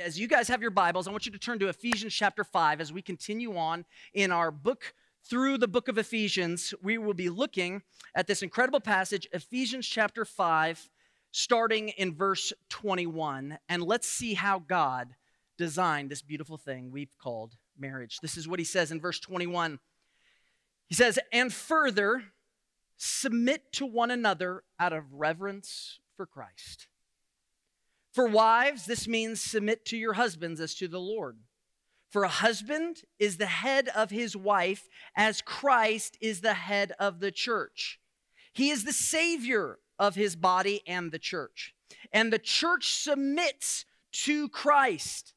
As you guys have your Bibles, I want you to turn to Ephesians chapter 5 as we continue on in our book through the book of Ephesians. We will be looking at this incredible passage, Ephesians chapter 5, starting in verse 21. And let's see how God designed this beautiful thing we've called marriage. This is what he says in verse 21. He says, And further, submit to one another out of reverence for Christ. For wives, this means submit to your husbands as to the Lord. For a husband is the head of his wife, as Christ is the head of the church. He is the Savior of his body and the church. And the church submits to Christ.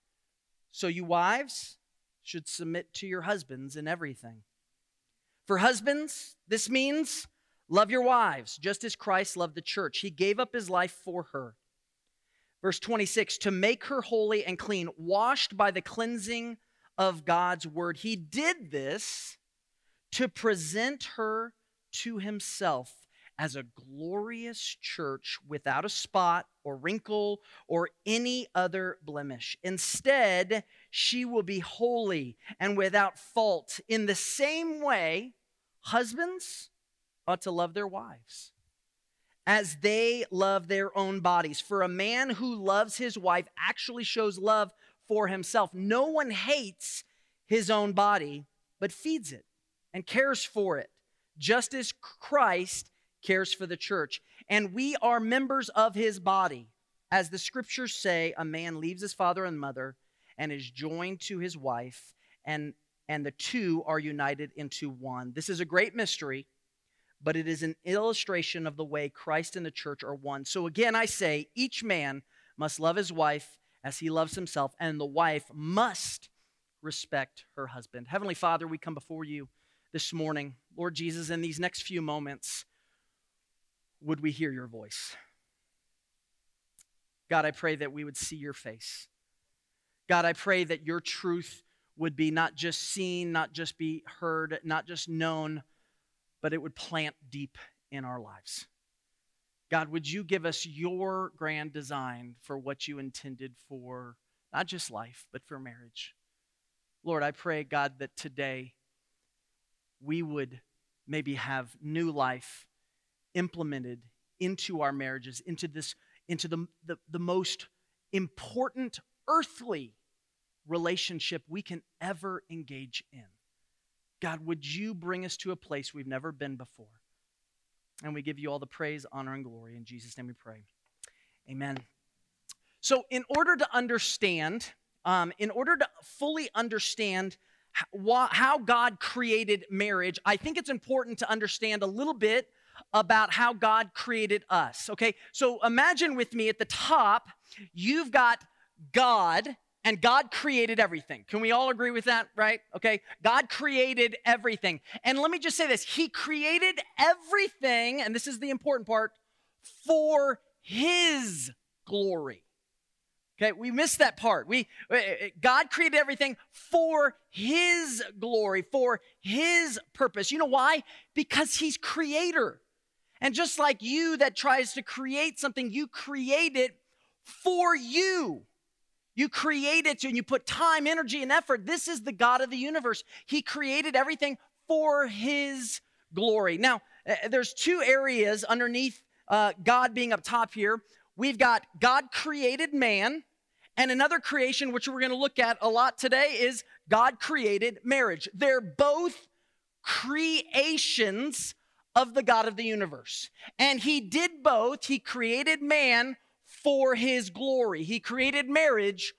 So, you wives should submit to your husbands in everything. For husbands, this means love your wives, just as Christ loved the church. He gave up his life for her Verse 26 to make her holy and clean, washed by the cleansing of God's word. He did this to present her to himself as a glorious church without a spot or wrinkle or any other blemish. Instead, she will be holy and without fault. In the same way, husbands ought to love their wives as they love their own bodies. For a man who loves his wife actually shows love for himself. No one hates his own body, but feeds it and cares for it, just as Christ cares for the church. And we are members of his body. As the scriptures say, a man leaves his father and mother and is joined to his wife, and, and the two are united into one. This is a great mystery but it is an illustration of the way Christ and the church are one. So again, I say each man must love his wife as he loves himself, and the wife must respect her husband. Heavenly Father, we come before you this morning. Lord Jesus, in these next few moments, would we hear your voice? God, I pray that we would see your face. God, I pray that your truth would be not just seen, not just be heard, not just known, but it would plant deep in our lives. God, would you give us your grand design for what you intended for not just life, but for marriage? Lord, I pray, God, that today we would maybe have new life implemented into our marriages, into this, into the, the, the most important earthly relationship we can ever engage in. God, would you bring us to a place we've never been before? And we give you all the praise, honor, and glory. In Jesus' name we pray. Amen. So, in order to understand, um, in order to fully understand how God created marriage, I think it's important to understand a little bit about how God created us. Okay, so imagine with me at the top, you've got God and God created everything. Can we all agree with that, right? Okay. God created everything. And let me just say this He created everything, and this is the important part, for His glory. Okay, we missed that part. We eh, eh, eh, God created everything for his glory, for his purpose. You know why? Because he's creator. And just like you that tries to create something, you create it for you. You created to and you put time, energy, and effort. This is the God of the universe. He created everything for His glory. Now, eh, there's two areas underneath uh, God being up top here. We've got God created man, and another creation, which we're going to look at a lot today, is God created marriage. They're both creations of the God of the universe. And He did both. He created man for his glory. He created marriage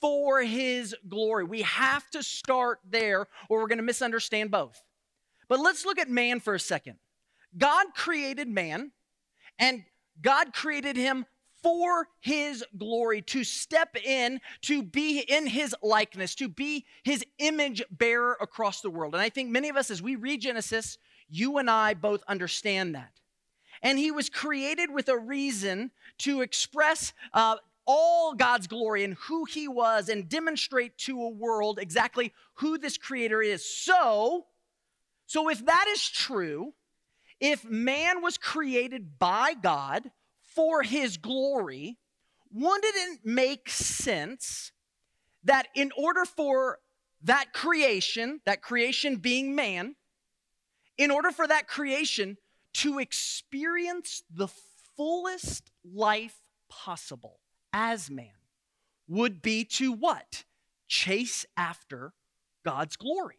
for his glory. We have to start there or we're going to misunderstand both. But let's look at man for a second. God created man and God created him for his glory, to step in, to be in his likeness, to be his image bearer across the world. And I think many of us, as we read Genesis, you and I both understand that. And he was created with a reason to express uh, all God's glory and who he was and demonstrate to a world exactly who this creator is. So, so if that is true, if man was created by God for his glory, wouldn't it make sense that in order for that creation, that creation being man, in order for that creation to experience the fullest life possible as man, would be to what? Chase after God's glory.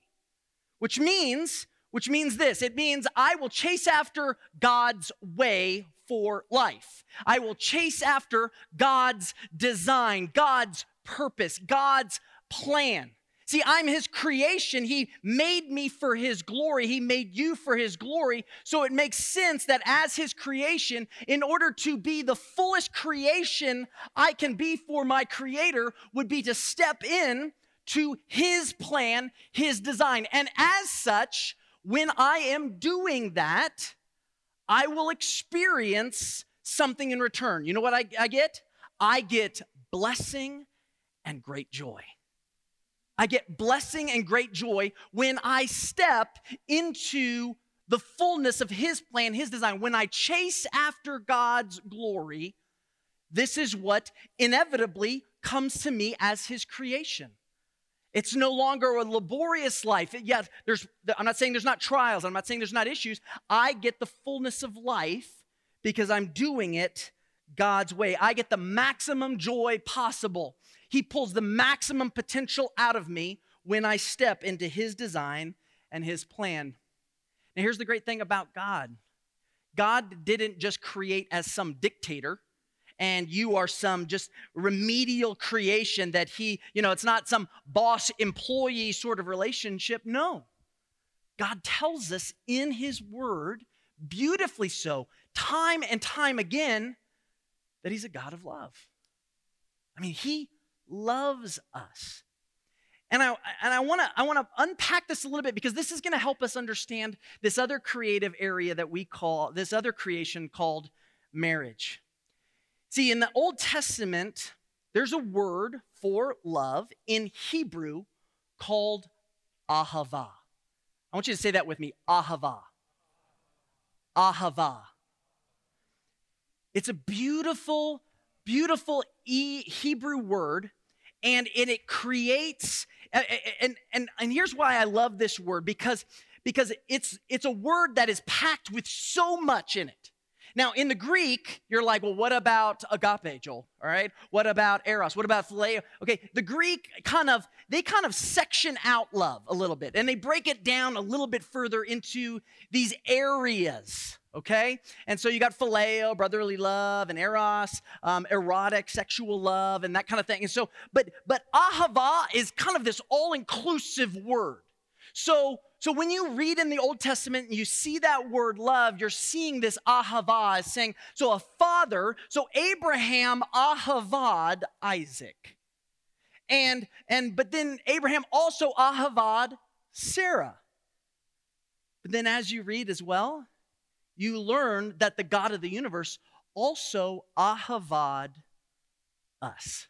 Which means, which means this it means I will chase after God's way for life. I will chase after God's design, God's purpose, God's plan. See, I'm his creation. He made me for his glory. He made you for his glory. So it makes sense that as his creation, in order to be the fullest creation I can be for my creator, would be to step in to his plan, his design. And as such, when I am doing that, I will experience something in return. You know what I, I get? I get blessing and great joy. I get blessing and great joy when I step into the fullness of His plan, His design. When I chase after God's glory, this is what inevitably comes to me as His creation. It's no longer a laborious life. Yes, there's, I'm not saying there's not trials, I'm not saying there's not issues. I get the fullness of life because I'm doing it God's way. I get the maximum joy possible. He pulls the maximum potential out of me when I step into His design and His plan. Now, here's the great thing about God God didn't just create as some dictator and you are some just remedial creation that he, you know, it's not some boss employee sort of relationship. No. God tells us in his word, beautifully so, time and time again, that he's a God of love. I mean, he loves us. And I, and I want to I want to unpack this a little bit because this is going to help us understand this other creative area that we call this other creation called marriage. See, in the Old Testament, there's a word for love in Hebrew called ahava. I want you to say that with me ahava. Ahava. It's a beautiful, beautiful e- Hebrew word, and it, it creates, and, and, and, and here's why I love this word because, because it's, it's a word that is packed with so much in it. Now, in the Greek, you're like, well, what about agape, Joel? All right. What about eros? What about phileo? Okay, the Greek kind of, they kind of section out love a little bit and they break it down a little bit further into these areas okay? And so you got phileo, brotherly love, and eros, um, erotic, sexual love, and that kind of thing. And so, but but ahava is kind of this all-inclusive word. So so when you read in the Old Testament and you see that word love, you're seeing this ahava as saying, so a father, so Abraham ahavad Isaac. And and but then Abraham also ahavad Sarah. But then as you read as well, you learn that the God of the universe also ahavad us.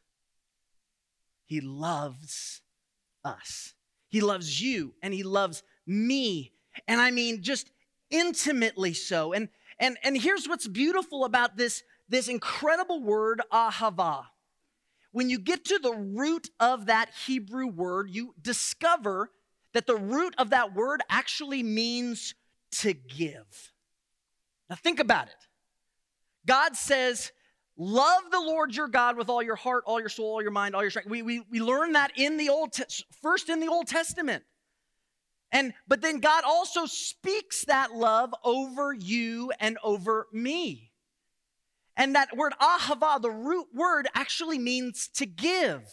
He loves us. He loves you and he loves me. And I mean, just intimately so. And, and, and here's what's beautiful about this, this incredible word, ahava. When you get to the root of that Hebrew word, you discover that the root of that word actually means to give. Now, think about it. God says, Love the Lord your God with all your heart, all your soul, all your mind, all your strength. We, we, we learn that in the Old first in the Old Testament. And but then God also speaks that love over you and over me. And that word ahava, the root word, actually means to give.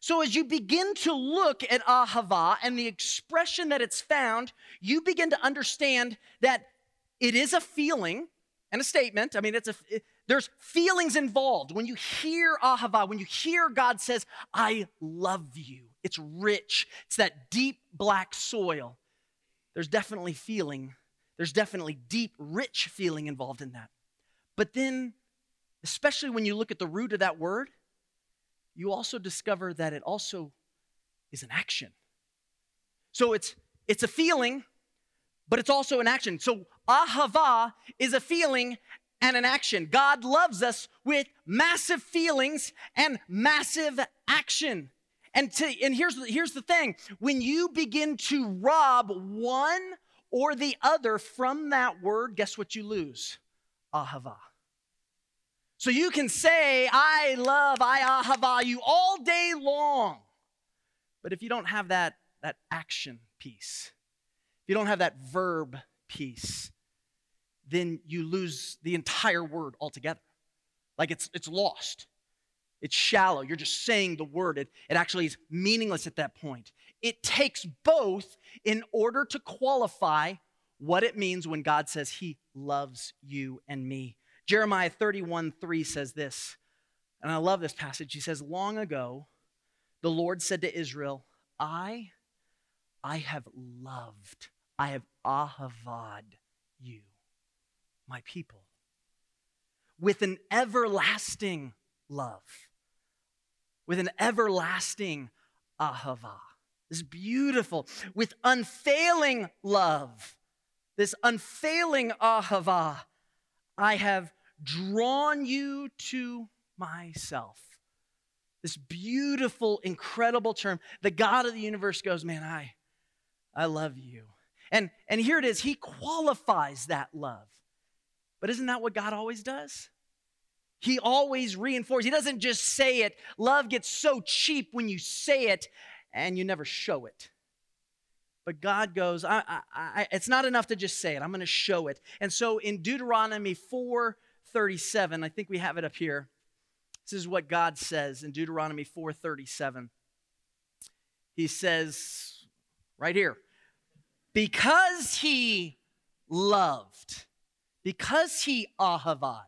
So as you begin to look at ahava and the expression that it's found, you begin to understand that it is a feeling and a statement. I mean, it's a it, there's feelings involved. When you hear ahava, when you hear God says, "I love you," It's rich. It's that deep black soil. There's definitely feeling. There's definitely deep, rich feeling involved in that. But then, especially when you look at the root of that word, you also discover that it also is an action. So it's it's a feeling, but it's also an action. So ahava is a feeling and an action. God loves us with massive feelings and massive action. And, to, and here's, here's the thing when you begin to rob one or the other from that word, guess what you lose? Ahava. So you can say, I love, I ahava you all day long. But if you don't have that, that action piece, if you don't have that verb piece, then you lose the entire word altogether. Like it's, it's lost. It's shallow. You're just saying the word. It, it actually is meaningless at that point. It takes both in order to qualify what it means when God says he loves you and me. Jeremiah 31 3 says this, and I love this passage. He says, Long ago, the Lord said to Israel, I, I have loved, I have ahavad you, my people, with an everlasting love, with an everlasting ahava. This beautiful, with unfailing love, this unfailing ahava. I have drawn you to myself. This beautiful, incredible term. The God of the universe goes, Man, I, I love you. And, and here it is, he qualifies that love. But isn't that what God always does? He always reinforces. He doesn't just say it. Love gets so cheap when you say it and you never show it. But God goes, I, I, I, it's not enough to just say it. I'm going to show it. And so in Deuteronomy 4:37, I think we have it up here. This is what God says in Deuteronomy 4:37. He says right here, because he loved, because he ahavad.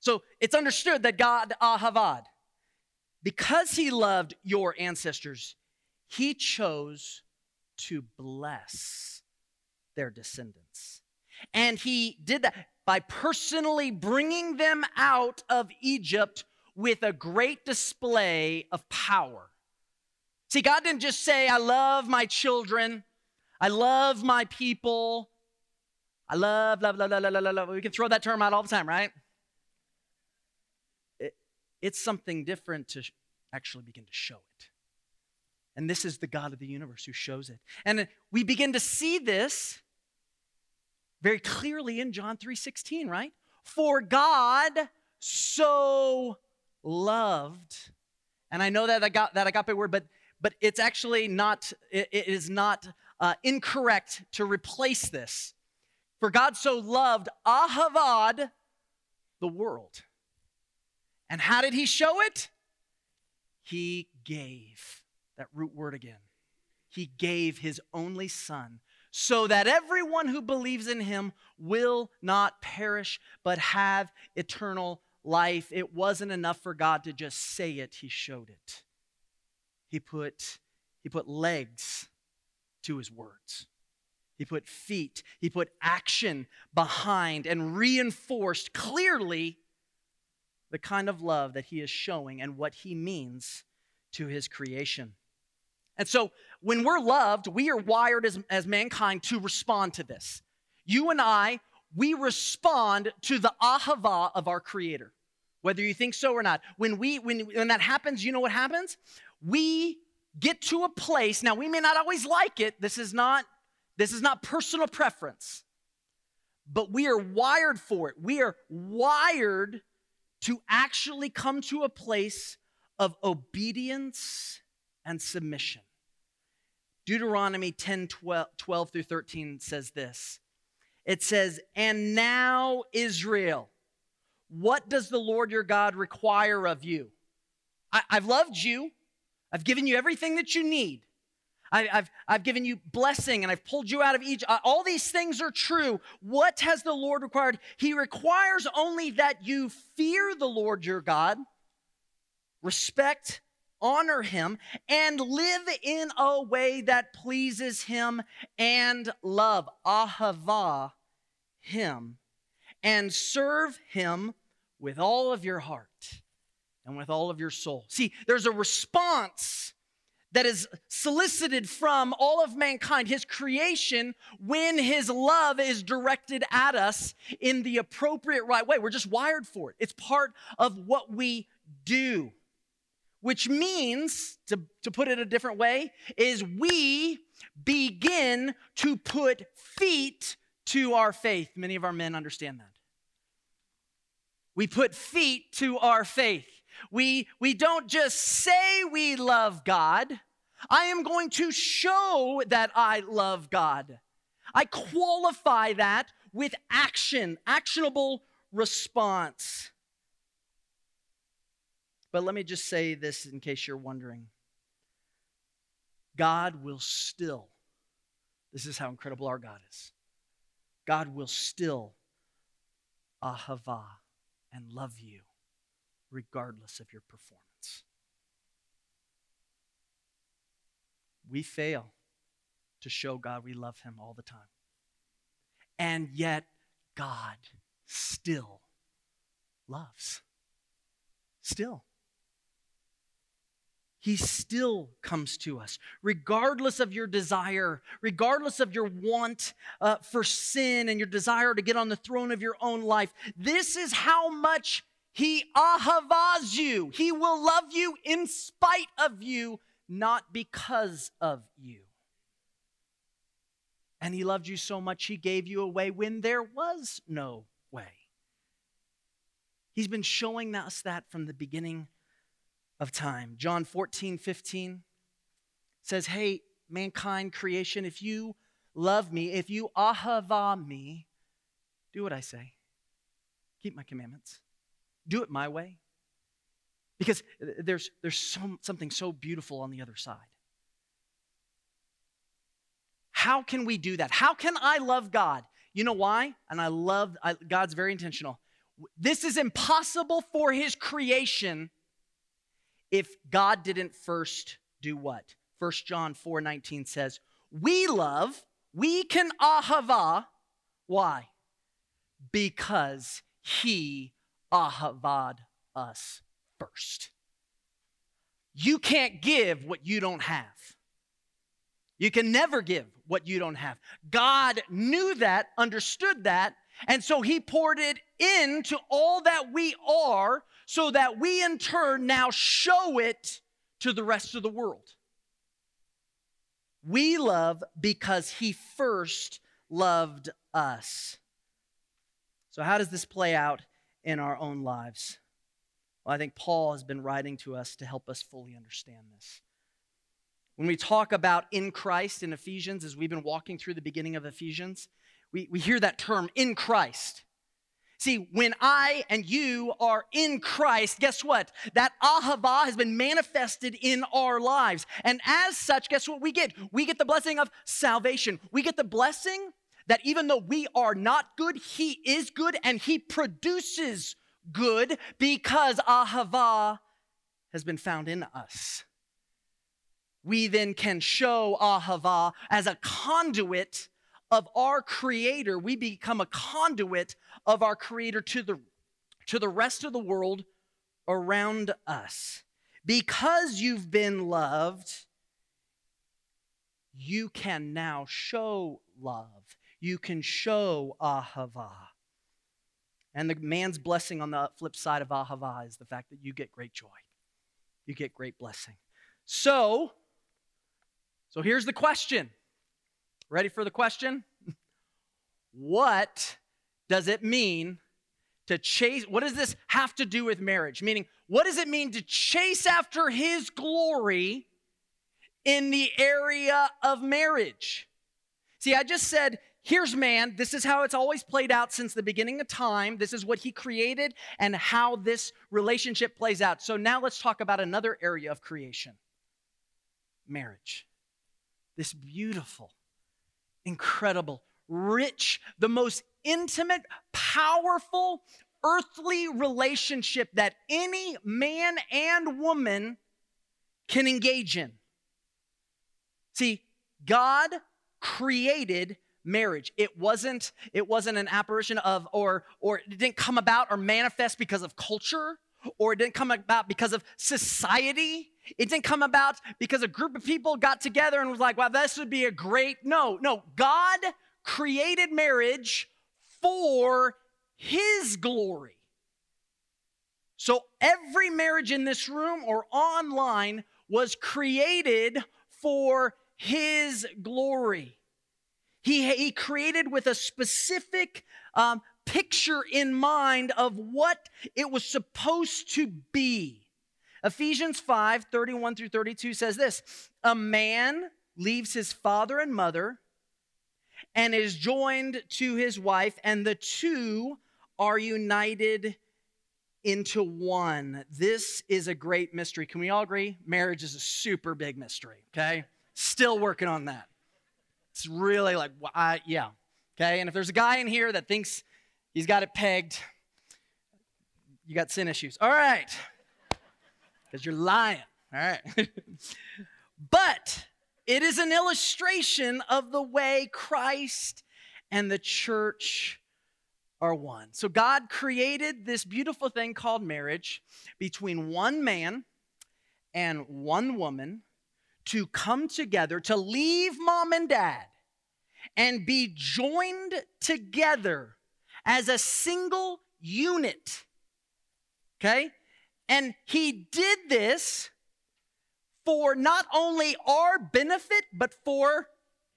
So it's understood that God ahavad, because he loved your ancestors, he chose to bless their descendants. And he did that by personally bringing them out of Egypt with a great display of power. See, God didn't just say, I love my children, I love my people, I love, love, love, love, love, love, love. We can throw that term out all the time, right? It, it's something different to actually begin to show it. And this is the God of the universe who shows it. And we begin to see this very clearly in John 3:16, right? For God so loved. And I know that I got that I got agape word, but but it's actually not, it, it is not uh, incorrect to replace this. For God so loved Ahavad, the world. And how did he show it? He gave that root word again. He gave his only son so that everyone who believes in him will not perish but have eternal life. It wasn't enough for God to just say it, he showed it. He put he put legs to his words. He put feet, he put action behind and reinforced clearly the kind of love that he is showing and what he means to his creation. And so when we're loved, we are wired as, as mankind to respond to this. You and I, we respond to the ahava of our creator, whether you think so or not. When we when, when that happens, you know what happens? We get to a place, now we may not always like it. This is not this is not personal preference. But we are wired for it. We are wired to actually come to a place of obedience and submission. Deuteronomy 10 12, 12 through 13 says this it says, And now, Israel, what does the Lord your God require of you? I, have loved you, I've given you everything that you need. I, have I've given you blessing and I've pulled you out of Egypt. Uh, all these things are true. What has the Lord required? He requires only that you fear the Lord your God, respect honor him, and live in a way that pleases him and love, ahava, him, and serve him with all of your heart and with all of your soul. See, there's a response that is solicited from all of mankind, his creation, when his love is directed at us in the appropriate right way. We're just wired for it, it's part of what we do. which means, to, to put it a different way, is we begin to put feet to our faith. Many of our men understand that. We put feet to our faith. We, we don't just say we love God. I am going to show that I love God. I qualify that with action, actionable response. But let me just say this in case you're wondering God will still, this is how incredible our God is. God will still ahava and love you regardless of your performance. We fail to show God we love Him all the time. And yet, God still loves. Still. He still comes to us, regardless of your desire, regardless of your want uh, for sin and your desire to get on the throne of your own life. This is how much He ahavas you. He will love you in spite of you, not because of you. And He loved you so much, He gave you away when there was no way. He's been showing us that from the beginning of time. John 14, 15 says, Hey, mankind, creation, if you love me, if you ahava me, do what I say. Keep my commandments. Do it my way. Because there's, there's so, something so beautiful on the other side. How can we do that? How can I love God? You know why? And I love, I, God's very intentional. This is impossible for his creation if God didn't first do what? 1 John 4 19 says, We love, we can ahava. Why? Because he ahavad us first. You can't give what you don't have. You can never give what you don't have. God knew that, understood that, and so he poured it into all that we are so that we in turn now show it to the rest of the world. We love because he first loved us. So, how does this play out in our own lives? Well, I think Paul has been writing to us to help us fully understand this. When we talk about in Christ in Ephesians, as we've been walking through the beginning of Ephesians, we, we hear that term in Christ. See, when I and you are in Christ, guess what? That ahava has been manifested in our lives. And as such, guess what we get? We get the blessing of salvation. We get the blessing that even though we are not good, He is good and He produces good because ahava has been found in us. We then can show ahava as a conduit of our Creator, we become a conduit of our Creator to the, to the rest of the world around us. Because you've been loved, you can now show love. You can show ahava. And the man's blessing on the flip side of ahava is the fact that you get great joy. You get great blessing. So, so here's the question Ready for the question? what does it mean to chase? What does this have to do with marriage? Meaning, what does it mean to chase after his glory in the area of marriage? See, I just said, here's man. This is how it's always played out since the beginning of time. This is what he created and how this relationship plays out. So now let's talk about another area of creation marriage. This beautiful, incredible, rich, the most intimate, powerful, earthly relationship that any man and woman can engage in. See, God created marriage. It wasn't it wasn't an apparition of or or it didn't come about or manifest because of culture or it didn't come about because of society. It didn't come about because a group of people got together and was like, wow, this would be a great. No, no. God created marriage for his glory. So every marriage in this room or online was created for his glory. He, he created with a specific um, picture in mind of what it was supposed to be. Ephesians 5 31 through 32 says this A man leaves his father and mother and is joined to his wife, and the two are united into one. This is a great mystery. Can we all agree? Marriage is a super big mystery, okay? Still working on that. It's really like, uh, yeah, okay? And if there's a guy in here that thinks he's got it pegged, you got sin issues. All right, because you're lying, all right? but it is an illustration of the way Christ and the church are one. So God created this beautiful thing called marriage between one man and one woman to come together, to leave mom and dad and be joined together as a single unit. Okay? And he did this for not only our benefit, but for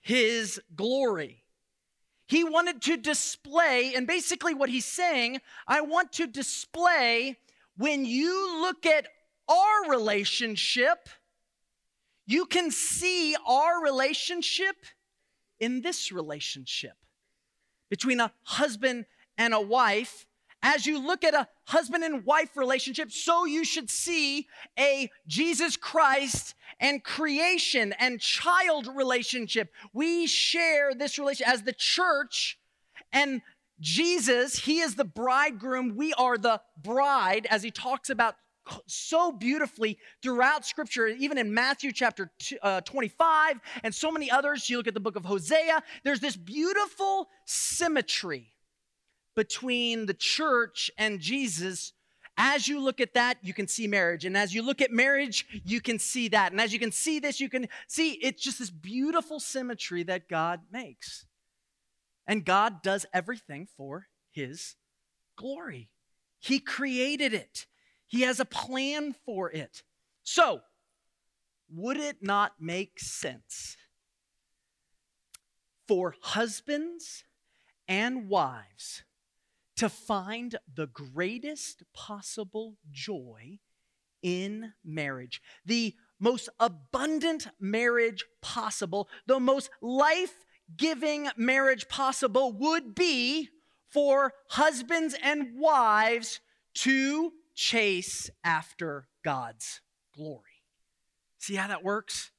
his glory. He wanted to display, and basically what he's saying, I want to display when you look at our relationship, you can see our relationship in this relationship between a husband and a wife. As you look at a husband and wife relationship, so you should see a Jesus Christ and creation and child relationship. We share this relationship as the church and Jesus, he is the bridegroom. We are the bride, as he talks about so beautifully throughout scripture, even in Matthew chapter uh, 25 and so many others. You look at the book of Hosea, there's this beautiful symmetry between the church and Jesus as you look at that, you can see marriage. And as you look at marriage, you can see that. And as you can see this, you can see it's just this beautiful symmetry that God makes. And God does everything for his glory. He created it, He has a plan for it. So, would it not make sense for husbands and wives to find the greatest possible joy in marriage, the most abundant marriage possible, the most life giving marriage possible would be for husbands and wives to chase after God's glory. See how that works?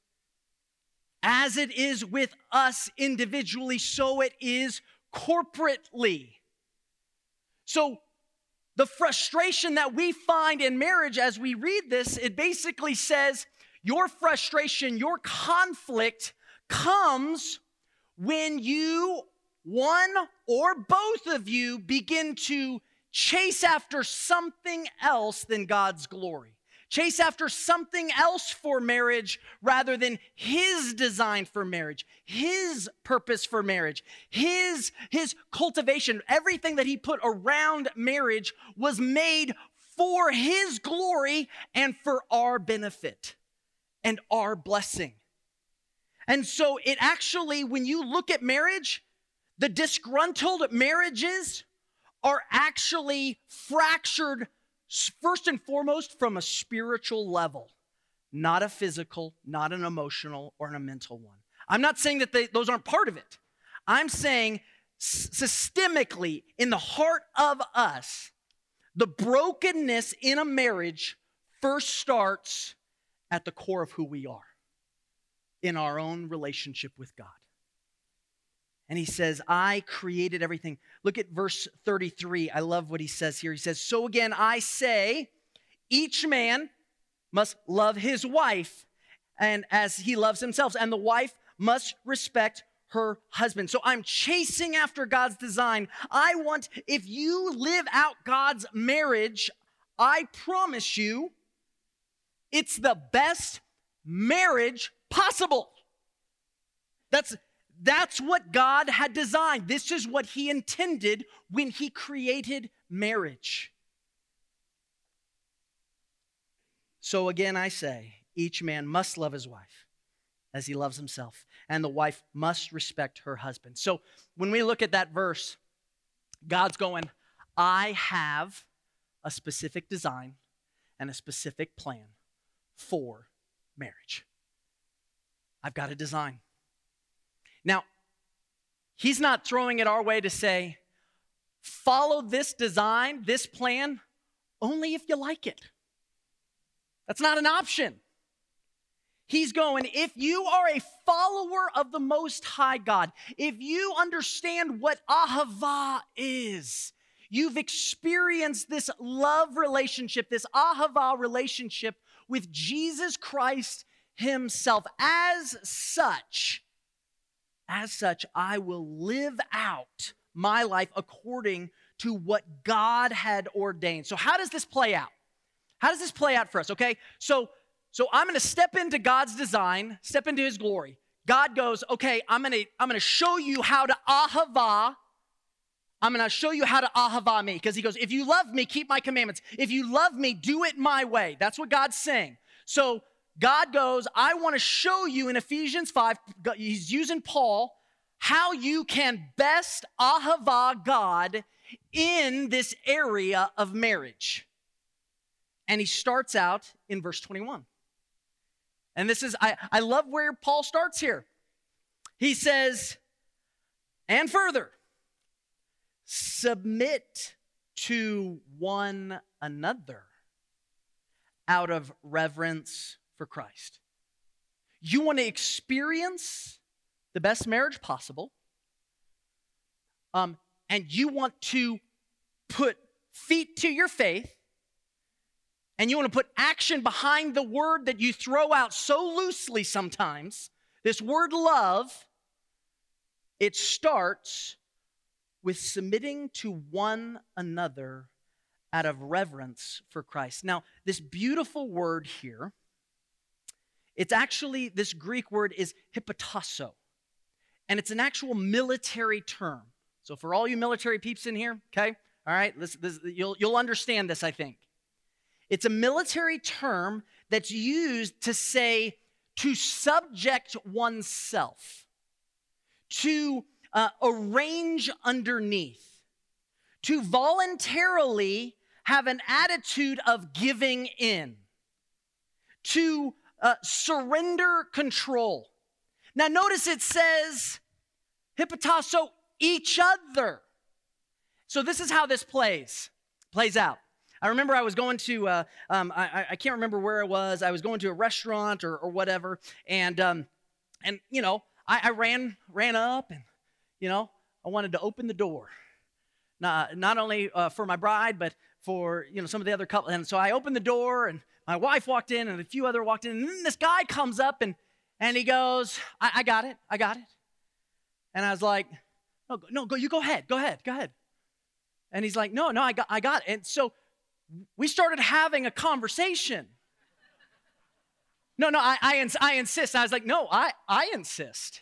As it is with us individually, so it is corporately. So, the frustration that we find in marriage as we read this, it basically says your frustration, your conflict comes when you, one or both of you, begin to chase after something else than God's glory. Chase after something else for marriage rather than his design for marriage, his purpose for marriage, his, his cultivation. Everything that he put around marriage was made for his glory and for our benefit and our blessing. And so it actually, when you look at marriage, the disgruntled marriages are actually fractured first and foremost from a spiritual level, not a physical, not an emotional, or a mental one. I'm not saying that they, those aren't part of it. I'm saying systemically, in the heart of us, the brokenness in a marriage first starts at the core of who we are in our own relationship with God. And he says, I created everything. Look at verse 33. I love what he says here. He says, So again, I say, each man must love his wife and as he loves himself, and the wife must respect her husband. So I'm chasing after God's design. I want, if you live out God's marriage, I promise you, it's the best marriage possible. That's that's what God had designed. This is what He intended when He created marriage. So again, I say, each man must love his wife as he loves himself, and the wife must respect her husband. So when we look at that verse, God's going, I have a specific design and a specific plan for marriage. I've got a design. Now, he's not throwing it our way to say, follow this design, this plan, only if you like it. That's not an option. He's going, if you are a follower of the Most High God, if you understand what ahava is, you've experienced this love relationship, this ahava relationship with Jesus Christ Himself. As such, as such, I will live out my life according to what God had ordained. So, how does this play out? How does this play out for us? Okay, so so I'm going to step into God's design, step into His glory. God goes, okay, I'm going to I'm going to show you how to ahava. I'm going to show you how to ahava me because He goes, if you love me, keep my commandments. If you love me, do it my way. That's what God's saying. So God goes, I want to show you in Ephesians 5, he's using Paul, how you can best ahava God in this area of marriage. And he starts out in verse 21. And this is, I, I love where Paul starts here. He says, and further, submit to one another out of reverence for Christ. You want to experience the best marriage possible, um, and you want to put feet to your faith, and you want to put action behind the word that you throw out so loosely sometimes, this word love, it starts with submitting to one another out of reverence for Christ. Now, this beautiful word here, it's actually, this Greek word is hypotasso, and it's an actual military term. So, for all you military peeps in here, okay, all right, this, this, you'll, you'll understand this, I think. It's a military term that's used to say to subject oneself, to uh, arrange underneath, to voluntarily have an attitude of giving in, to uh, surrender control. Now, notice it says, hypotasso each other. So, this is how this plays, plays out. I remember I was going to, uh, um, I, I, can't remember where it was. I was going to a restaurant or, or whatever, and um, and you know, I, I ran ran up and you know, I wanted to open the door, not not only uh, for my bride, but for you know some of the other couple. And so I opened the door, and my wife walked in, and a few other walked in, and then this guy comes up and and he goes, I, I got it, I got it. And I was like, no, no, go, you go ahead, go ahead, go ahead. And he's like, no, no, I got, I got it. And so we started having a conversation. No, no, I, I, I insist. I was like, no, I, I insist.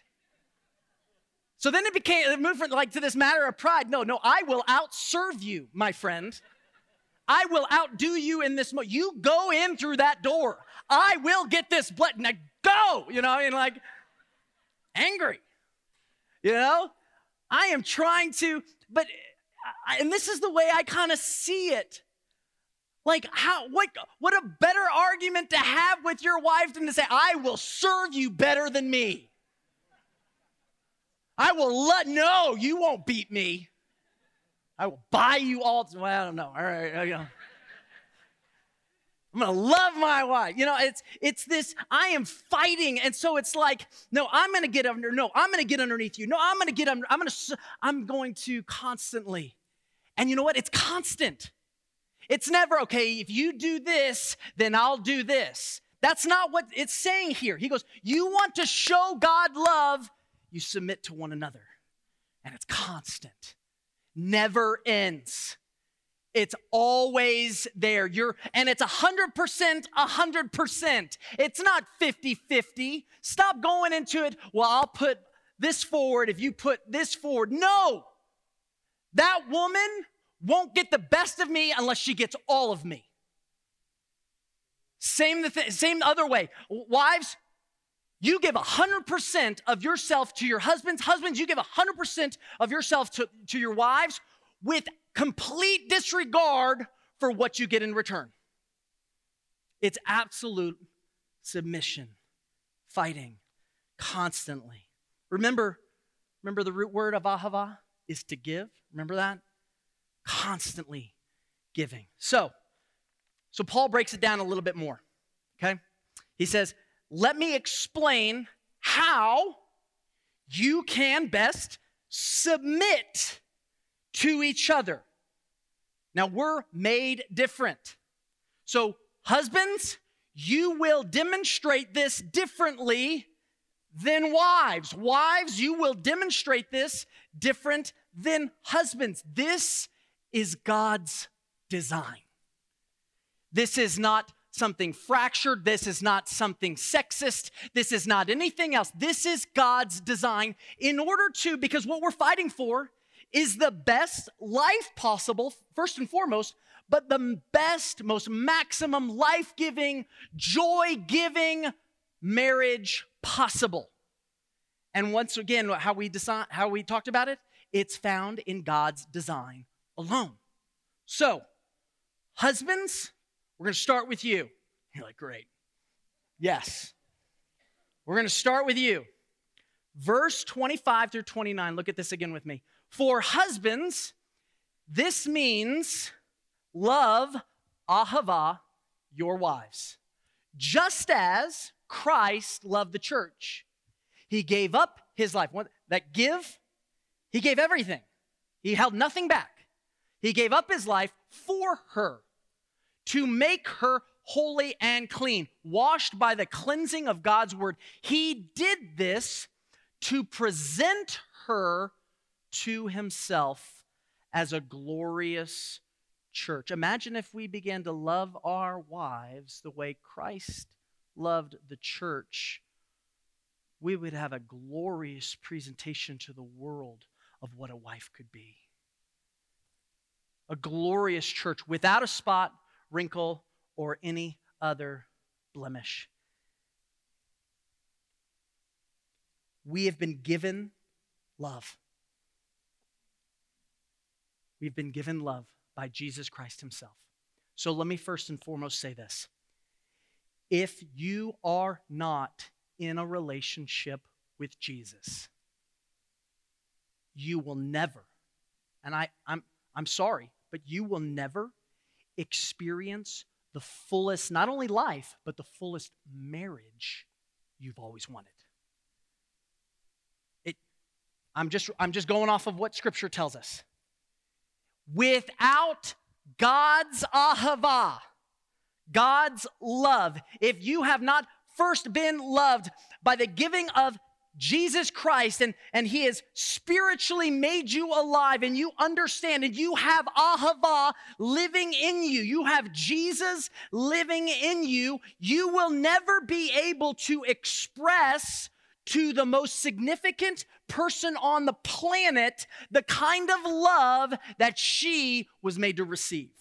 So then it became it moved from like to this matter of pride. No, no, I will outserve you, my friend. I will outdo you in this. Mo- you go in through that door. I will get this blood. Now go. You know, and like angry. You know, I am trying to, but and this is the way I kind of see it. Like how what what a better argument to have with your wife than to say I will serve you better than me. I will let no, you won't beat me. I will buy you all. Well, I don't know. All right, you know. I'm gonna love my wife. You know, it's it's this. I am fighting, and so it's like, no, I'm gonna get under. No, I'm gonna get underneath you. No, I'm gonna get under. I'm gonna. I'm going to constantly, and you know what? It's constant. It's never, okay, if you do this, then I'll do this. That's not what it's saying here. He goes, You want to show God love, you submit to one another. And it's constant, never ends. It's always there. You're, and it's 100%, 100%. It's not 50 50. Stop going into it. Well, I'll put this forward if you put this forward. No. That woman won't get the best of me unless she gets all of me. Same the th- same other way. Wives, you give 100% of yourself to your husbands. Husbands, you give 100% of yourself to, to your wives with complete disregard for what you get in return. It's absolute submission, fighting constantly. Remember, remember the root word of ahava is to give. Remember that? Constantly giving. So, so Paul breaks it down a little bit more. Okay? He says, let me explain how you can best submit to each other. Now, we're made different. So, husbands, you will demonstrate this differently than wives. Wives, you will demonstrate this different than husbands. This is God's design. This is not something fractured. This is not something sexist. This is not anything else. This is God's design in order to, because what we're fighting for is the best life possible, first and foremost, but the best, most maximum life giving, joy giving marriage possible. And once again, how we decide, how we talked about it, it's found in God's design alone. So, husbands, we're going to start with you. You're like, great. Yes. We're going to start with you. Verse 25 through 29. Look at this again with me. For husbands, this means love, ahava, your wives, just as Christ loved the church. He gave up his life. That give, he gave everything. He held nothing back. He gave up his life for her to make her holy and clean, washed by the cleansing of God's word. He did this to present her to himself as a glorious church. Imagine if we began to love our wives the way Christ loved the church. We would have a glorious presentation to the world of what a wife could be. A glorious church without a spot, wrinkle, or any other blemish. We have been given love. We've been given love by Jesus Christ Himself. So let me first and foremost say this. If you are not in a relationship with Jesus, you will never, and I, I'm, I'm sorry, but you will never experience the fullest, not only life, but the fullest marriage you've always wanted. It, I'm, just, I'm just going off of what Scripture tells us. Without God's ahava, God's love, if you have not first been loved by the giving of Jesus Christ and, and He has spiritually made you alive and you understand and you have Ahava living in you. You have Jesus living in you. You will never be able to express to the most significant person on the planet the kind of love that she was made to receive.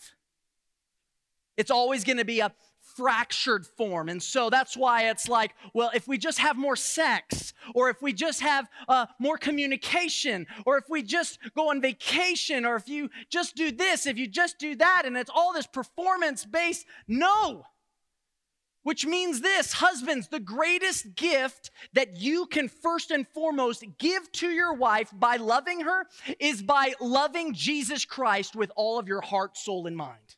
It's always going to be a fractured form. And so that's why it's like, well, if we just have more sex, or if we just have uh, more communication, or if we just go on vacation, or if you just do this, if you just do that, and it's all this performance based. No. Which means this, husbands, the greatest gift that you can first and foremost give to your wife by loving her is by loving Jesus Christ with all of your heart, soul, and mind.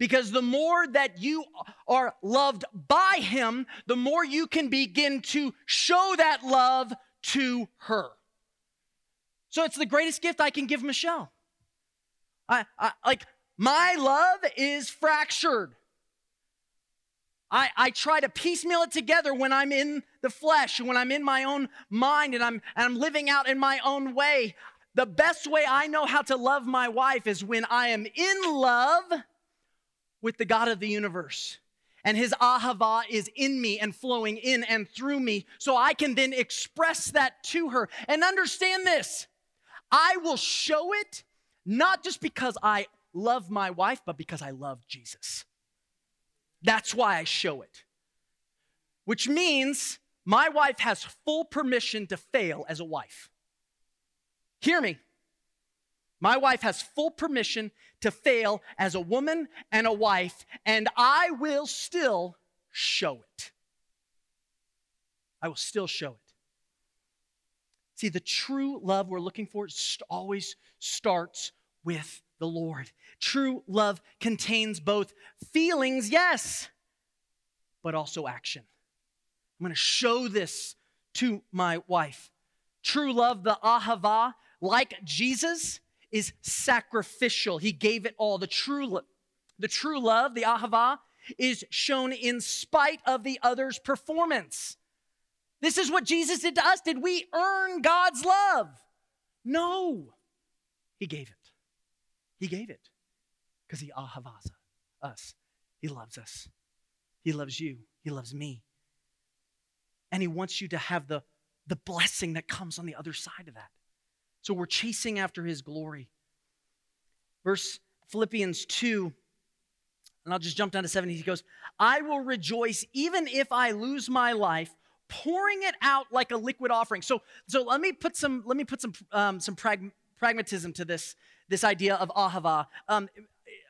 Because the more that you are loved by Him, the more you can begin to show that love to her. So it's the greatest gift I can give Michelle. I, I like my love is fractured. I, I try to piecemeal it together when I'm in the flesh and when I'm in my own mind and I'm, and I'm living out in my own way. The best way I know how to love my wife is when I am in love with the God of the universe. And his ahava is in me and flowing in and through me, so I can then express that to her. And understand this I will show it not just because I love my wife, but because I love Jesus. That's why I show it. Which means my wife has full permission to fail as a wife. Hear me. My wife has full permission to fail as a woman and a wife, and I will still show it. I will still show it. See, the true love we're looking for always starts with the Lord. True love contains both feelings, yes, but also action. I'm going to show this to my wife. True love, the ahava, like Jesus, is sacrificial. He gave it all. The true, the true love, the ahava, is shown in spite of the other's performance. This is what Jesus did to us. Did we earn God's love? No. He gave it. He gave it because he ahavasa us. He loves us. He loves you. He loves me. And he wants you to have the, the blessing that comes on the other side of that. So we're chasing after his glory. Verse Philippians 2, and I'll just jump down to 70. He goes, I will rejoice even if I lose my life pouring it out like a liquid offering. So, so let me put some let me put some um, some prag- pragmatism to this this idea of ahava. Um,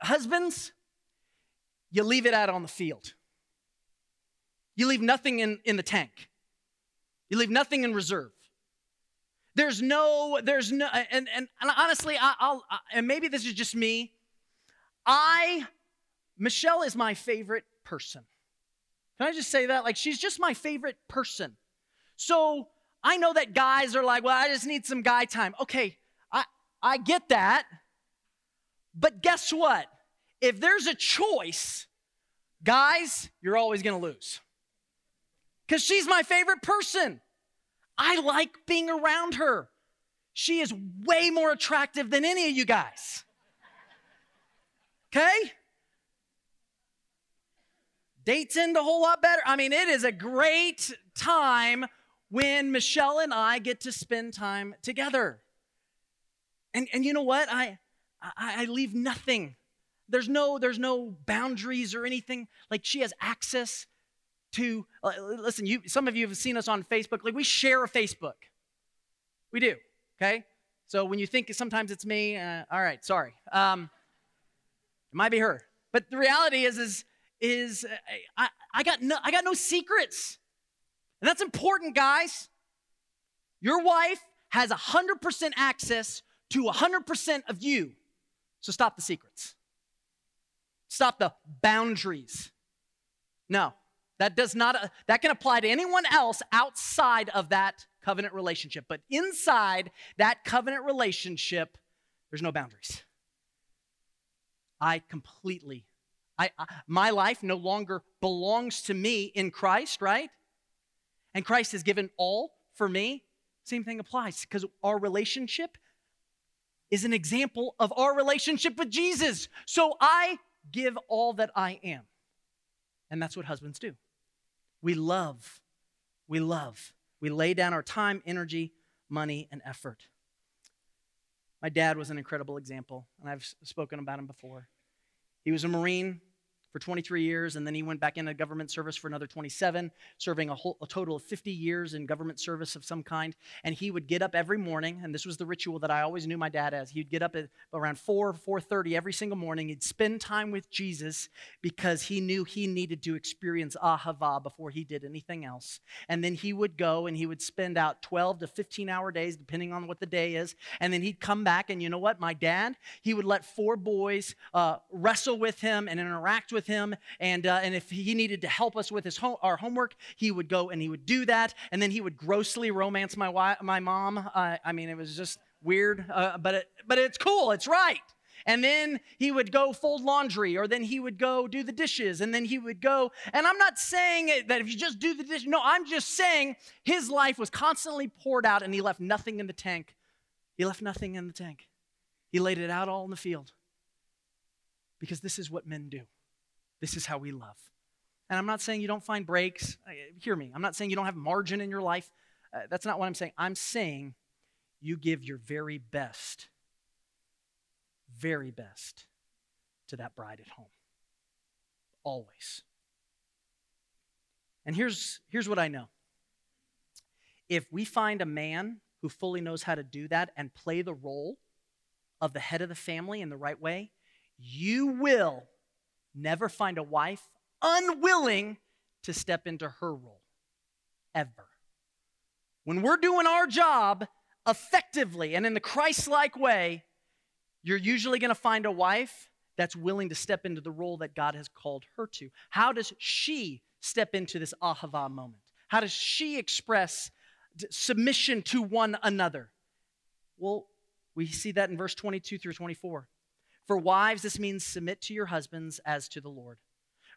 husbands, you leave it out on the field. You leave nothing in, in the tank. You leave nothing in reserve. There's no, there's no, and, and, and honestly, I, will and maybe this is just me. I, Michelle is my favorite person. Can I just say that? Like, she's just my favorite person. So I know that guys are like, well, I just need some guy time. Okay, I, I get that. But guess what? If there's a choice, guys, you're always to lose. Because she's my favorite person. I like being around her. She is way more attractive than any of you guys. Okay? dates end a whole lot better. I mean, it is a great time when Michelle and I get to spend time together. And, and you know what? I, I, I leave nothing. There's no, there's no boundaries or anything. Like she has access to, listen, you, some of you have seen us on Facebook. Like we share a Facebook. We do, okay? So when you think sometimes it's me, uh, all right, sorry. Um, it might be her. But the reality is, is is uh, I, I, got no, I got no secrets. And that's important, guys. Your wife has 100% access to 100% of you. So stop the secrets. Stop the boundaries. No, that does not, uh, that can apply to anyone else outside of that covenant relationship. But inside that covenant relationship, there's no boundaries. I completely I, I, my life no longer belongs to me in Christ, right? And Christ has given all for me. Same thing applies because our relationship is an example of our relationship with Jesus. So I give all that I am. And that's what husbands do. We love, we love, we lay down our time, energy, money, and effort. My dad was an incredible example, and I've spoken about him before. He was a Marine for 23 years, and then he went back into government service for another 27, serving a, whole, a total of 50 years in government service of some kind. And he would get up every morning, and this was the ritual that I always knew my dad as. He'd get up at around 4, 4.30 every single morning. He'd spend time with Jesus because he knew he needed to experience ahava before he did anything else. And then he would go and he would spend out 12 to 15 hour days, depending on what the day is. And then he'd come back, and you know what? My dad, he would let four boys uh, wrestle with him and interact with with him. And, uh, and if he needed to help us with his our homework, he would go and he would do that. And then he would grossly romance my, wife, my mom. Uh, I mean, it was just weird, uh, but, it, but it's cool. It's right. And then he would go fold laundry, or then he would go do the dishes, and then he would go. And I'm not saying that if you just do the dishes, no, I'm just saying his life was constantly poured out and he left nothing in the tank. He left nothing in the tank. He laid it out all in the field. Because this is what men do. This is how we love. And I'm not saying you don't find breaks. Hear me. I'm not saying you don't have margin in your life. Uh, that's not what I'm saying. I'm saying you give your very best, very best to that bride at home. Always. And here's, here's what I know if we find a man who fully knows how to do that and play the role of the head of the family in the right way, you will never find a wife unwilling to step into her role. Ever. When we're doing our job effectively and in the Christ like way, you're usually going to find a wife that's willing to step into the role that God has called her to. How does she step into this ahava moment? How does she express submission to one another? Well, we see that in verse 22 through 24. For wives, this means submit to your husbands as to the Lord.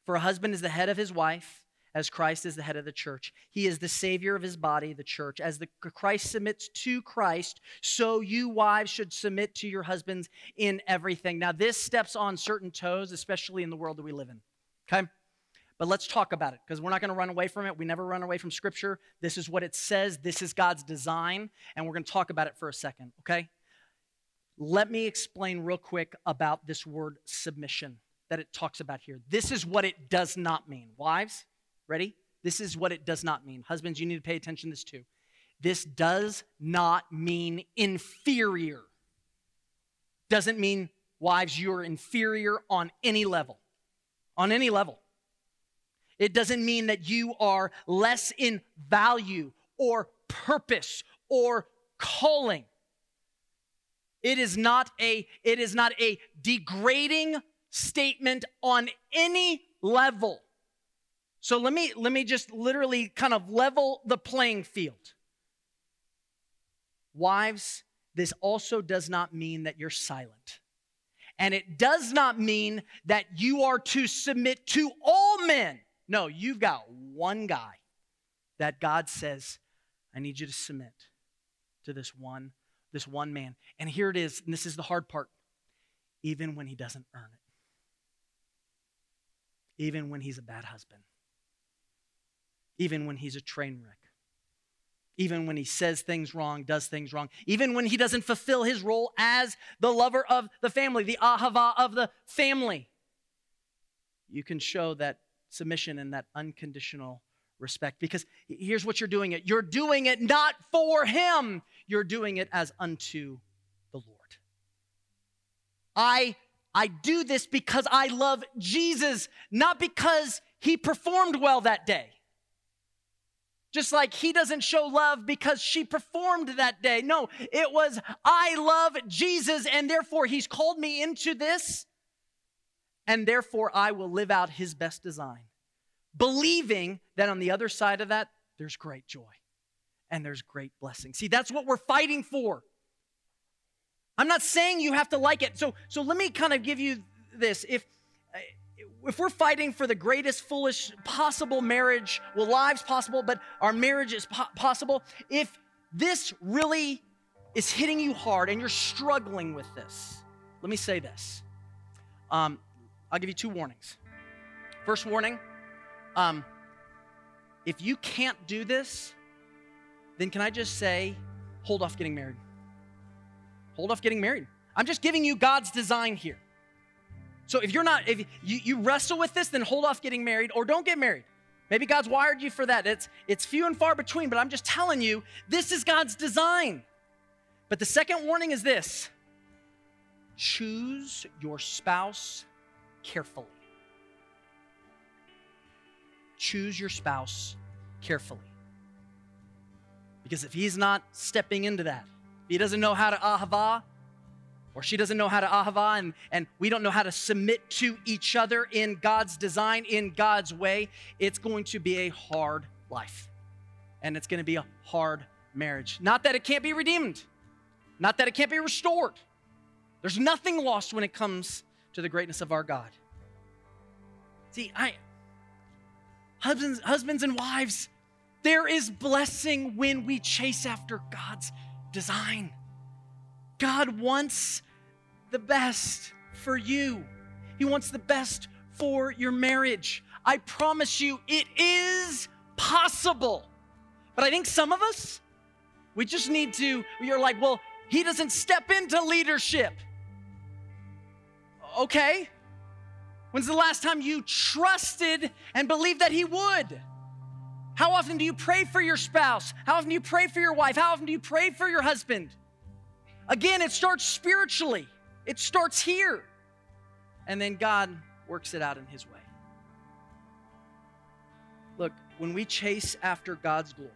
For a husband is the head of his wife as Christ is the head of the church. He is the Savior of his body, the church. As the Christ submits to Christ, so you wives should submit to your husbands in everything. Now, this steps on certain toes, especially in the world that we live in. Okay? But let's talk about it because we're not going to run away from it. We never run away from Scripture. This is what it says, this is God's design, and we're going to talk about it for a second, okay? Let me explain real quick about this word submission that it talks about here. This is what it does not mean. Wives, Ready? This is what it does not mean. Husbands, you need to pay attention to this too. This does not mean inferior. Doesn't mean, wives, you're inferior on any level. On any level. It doesn't mean that you are less in value or purpose or calling. It is not a it is not a degrading statement on any level. So let me let me just literally kind of level the playing field. Wives, this also does not mean that you're silent. And it does not mean that you are to submit to all men. No, you've got one guy that God says, I need you to submit to this one, this one man. And here it is, and this is the hard part. Even when he doesn't earn it. Even when he's a bad husband even when he's a train wreck. Even when he says things wrong, does things wrong, even when he doesn't fulfill his role as the lover of the family, the ahava of the family, you can show that submission and that unconditional respect because here's what you're doing it you're doing it not for him you're doing it as unto the lord i i do this because i love jesus not because he performed well that day just like he doesn't show love because she performed that day. No, it was, I love Jesus, and therefore he's called me into this, and therefore I will live out his best design. Believing that on the other side of that, there's great joy and there's great blessing. See, that's what we're fighting for. I'm not saying you have to like it. So, so let me kind of give you this. If if we're fighting for the greatest foolish possible marriage, well, lives possible, but our marriage is po- possible, if this really is hitting you hard and you're struggling with this, let me say this. Um, I'll give you two warnings. First warning um, if you can't do this, then can I just say, hold off getting married? Hold off getting married. I'm just giving you God's design here. So if you're not, if you, you wrestle with this, then hold off getting married or don't get married. Maybe God's wired you for that. It's, it's few and far between, but I'm just telling you, this is God's design. But the second warning is this choose your spouse carefully. Choose your spouse carefully. Because if he's not stepping into that, if he doesn't know how to ahava, or she doesn't know how to ahava and, and we don't know how to submit to each other in God's design, in God's way, it's going to be a hard life. And it's going to be a hard marriage. Not that it can't be redeemed, not that it can't be restored. There's nothing lost when it comes to the greatness of our God. See, I husbands, husbands and wives, there is blessing when we chase after God's design. God wants the best for you, He wants the best for your marriage. I promise you, it is possible. But I think some of us, we just need to, you're like, well, he doesn't step into leadership. Okay. When's the last time you trusted and believed that he would? How often do you pray for your spouse? How often do you pray for your wife? How often do you pray for your husband? Again, it starts spiritually, it starts here. And then God works it out in His way. Look, when we chase after God's glory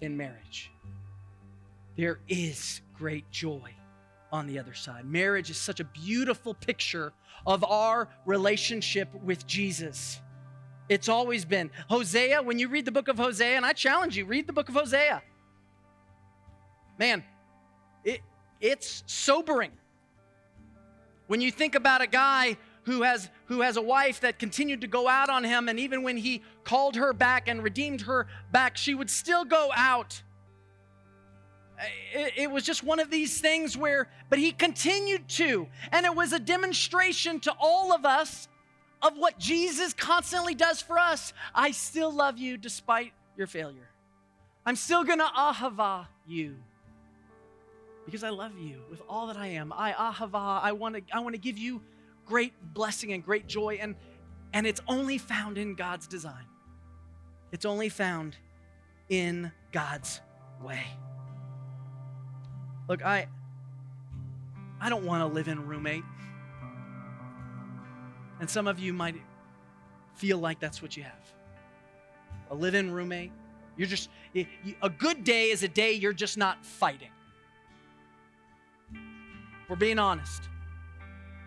in marriage, there is great joy on the other side. Marriage is such a beautiful picture of our relationship with Jesus. It's always been. Hosea, when you read the book of Hosea, and I challenge you, read the book of Hosea. Man, it, it's sobering. When you think about a guy who has who has a wife that continued to go out on him and even when he called her back and redeemed her back she would still go out it, it, was just one of these things where but he continued to and it was a demonstration to all of us of what Jesus constantly does for us. I still love you despite your failure. I'm still to ahava you because I love you with all that I am. I ahava, I want to I want to give you great blessing and great joy and and it's only found in God's design. It's only found in God's way. Look, I I don't want to live in roommate. And some of you might feel like that's what you have a live in roommate. You're just, a good day is a day you're just not fighting. We're being honest.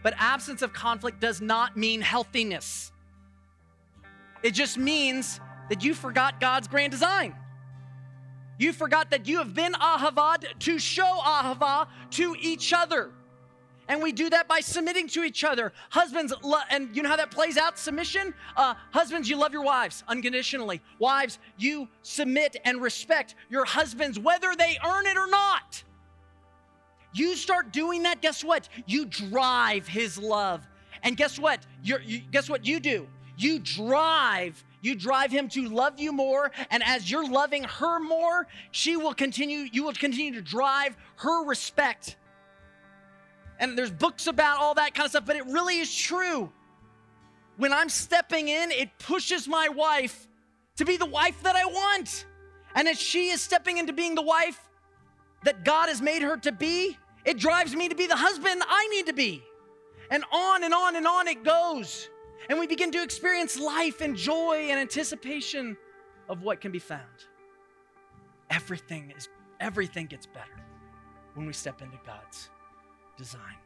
But absence of conflict does not mean healthiness. It just means that you forgot God's grand design. You forgot that you have been ahavad to show ahava to each other. And we do that by submitting to each other. Husbands, and you know how that plays out submission? Uh, husbands, you love your wives unconditionally. Wives, you submit and respect your husbands, whether they earn it or not. You start doing that, guess what? You drive his love. And guess what? You're, you, guess what you do? You drive you drive him to love you more and as you're loving her more she will continue you will continue to drive her respect and there's books about all that kind of stuff, but it really is true. When I'm stepping in, it pushes my wife to be the wife that I want. And as she is stepping into being the wife that God has made her to be, it drives me to be the husband I need to be. And on and on and on it goes. And we begin to experience life and joy and anticipation of what can be found. Everything is everything gets better when we step into God's design.